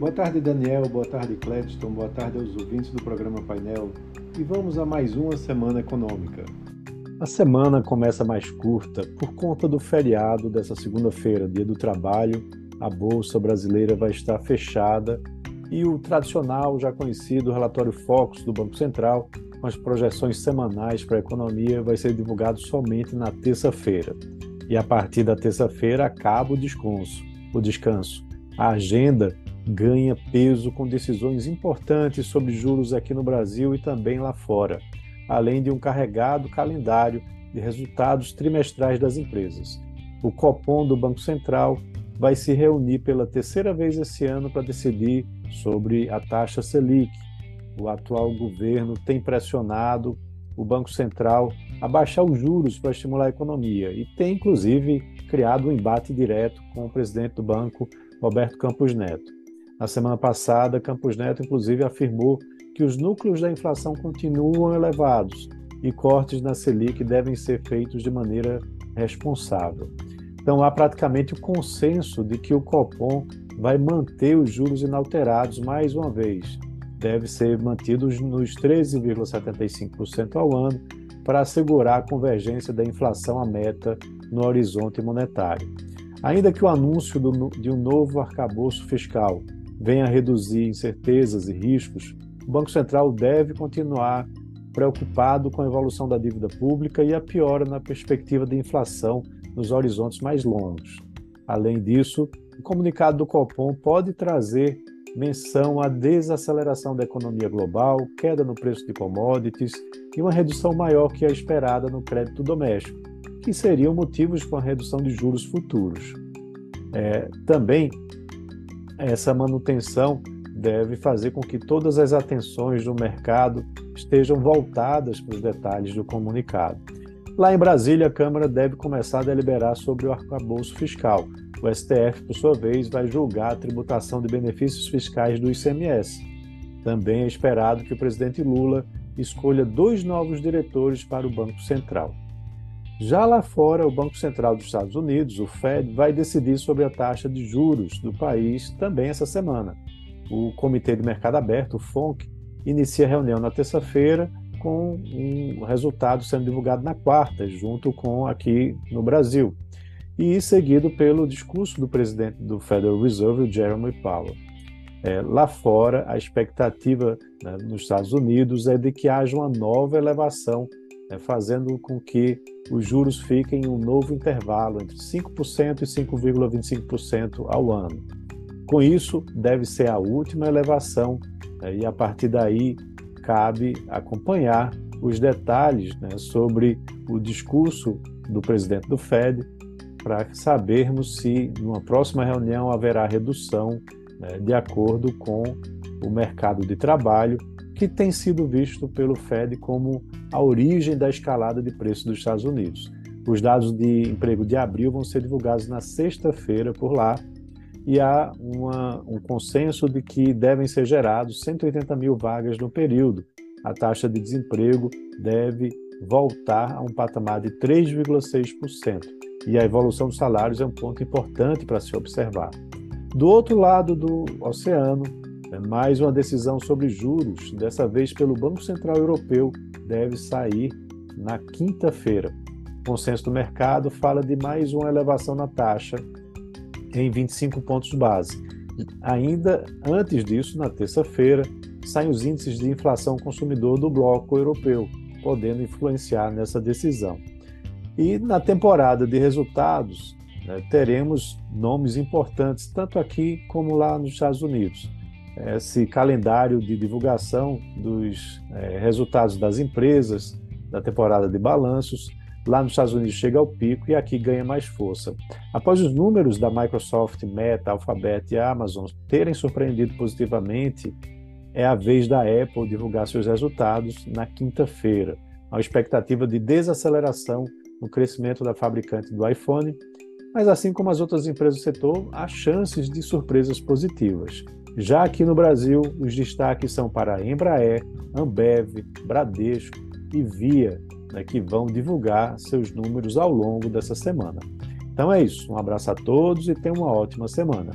Boa tarde, Daniel. Boa tarde, Cledston. Boa tarde aos ouvintes do programa Painel. E vamos a mais uma semana econômica. A semana começa mais curta por conta do feriado dessa segunda-feira, dia do trabalho. A Bolsa Brasileira vai estar fechada e o tradicional, já conhecido relatório Focus do Banco Central, com as projeções semanais para a economia, vai ser divulgado somente na terça-feira. E a partir da terça-feira acaba o descanso. O descanso. A agenda ganha peso com decisões importantes sobre juros aqui no Brasil e também lá fora, além de um carregado calendário de resultados trimestrais das empresas. O Copom do Banco Central vai se reunir pela terceira vez esse ano para decidir sobre a taxa Selic. O atual governo tem pressionado o Banco Central a baixar os juros para estimular a economia e tem, inclusive, criado um embate direto com o presidente do banco, Roberto Campos Neto. Na semana passada, Campos Neto, inclusive, afirmou que os núcleos da inflação continuam elevados e cortes na Selic devem ser feitos de maneira responsável. Então, há praticamente o consenso de que o Copom vai manter os juros inalterados mais uma vez. Deve ser mantidos nos 13,75% ao ano para assegurar a convergência da inflação à meta no horizonte monetário. Ainda que o anúncio do, de um novo arcabouço fiscal venha reduzir incertezas e riscos, o Banco Central deve continuar preocupado com a evolução da dívida pública e a piora na perspectiva de inflação nos horizontes mais longos. Além disso, o comunicado do Copom pode trazer menção à desaceleração da economia global, queda no preço de commodities e uma redução maior que a esperada no crédito doméstico, que seriam motivos para a redução de juros futuros. É, também essa manutenção deve fazer com que todas as atenções do mercado estejam voltadas para os detalhes do comunicado. Lá em Brasília, a Câmara deve começar a deliberar sobre o arcabouço fiscal. O STF, por sua vez, vai julgar a tributação de benefícios fiscais do ICMS. Também é esperado que o presidente Lula escolha dois novos diretores para o Banco Central. Já lá fora, o Banco Central dos Estados Unidos, o Fed, vai decidir sobre a taxa de juros do país também essa semana. O Comitê de Mercado Aberto, o FONC, inicia a reunião na terça-feira, com um resultado sendo divulgado na quarta, junto com aqui no Brasil, e seguido pelo discurso do presidente do Federal Reserve, Jeremy Powell. É, lá fora, a expectativa né, nos Estados Unidos é de que haja uma nova elevação né, fazendo com que os juros fiquem em um novo intervalo entre 5% e 5,25% ao ano. Com isso, deve ser a última elevação né, e a partir daí cabe acompanhar os detalhes né, sobre o discurso do presidente do Fed para sabermos se numa próxima reunião haverá redução né, de acordo com o mercado de trabalho que tem sido visto pelo Fed como a origem da escalada de preços dos Estados Unidos. Os dados de emprego de abril vão ser divulgados na sexta-feira por lá e há uma, um consenso de que devem ser gerados 180 mil vagas no período. A taxa de desemprego deve voltar a um patamar de 3,6%. E a evolução dos salários é um ponto importante para se observar. Do outro lado do oceano, é mais uma decisão sobre juros, dessa vez pelo Banco Central Europeu, deve sair na quinta-feira. O consenso do mercado fala de mais uma elevação na taxa em 25 pontos base. Ainda antes disso, na terça-feira, saem os índices de inflação consumidor do bloco europeu, podendo influenciar nessa decisão. E na temporada de resultados, né, teremos nomes importantes, tanto aqui como lá nos Estados Unidos esse calendário de divulgação dos é, resultados das empresas da temporada de balanços. Lá nos Estados Unidos chega ao pico e aqui ganha mais força. Após os números da Microsoft, Meta, Alphabet e Amazon terem surpreendido positivamente, é a vez da Apple divulgar seus resultados na quinta-feira. Uma expectativa de desaceleração no crescimento da fabricante do iPhone, mas assim como as outras empresas do setor, há chances de surpresas positivas. Já aqui no Brasil, os destaques são para a Embraer, Ambev, Bradesco e Via, né, que vão divulgar seus números ao longo dessa semana. Então é isso. Um abraço a todos e tenham uma ótima semana.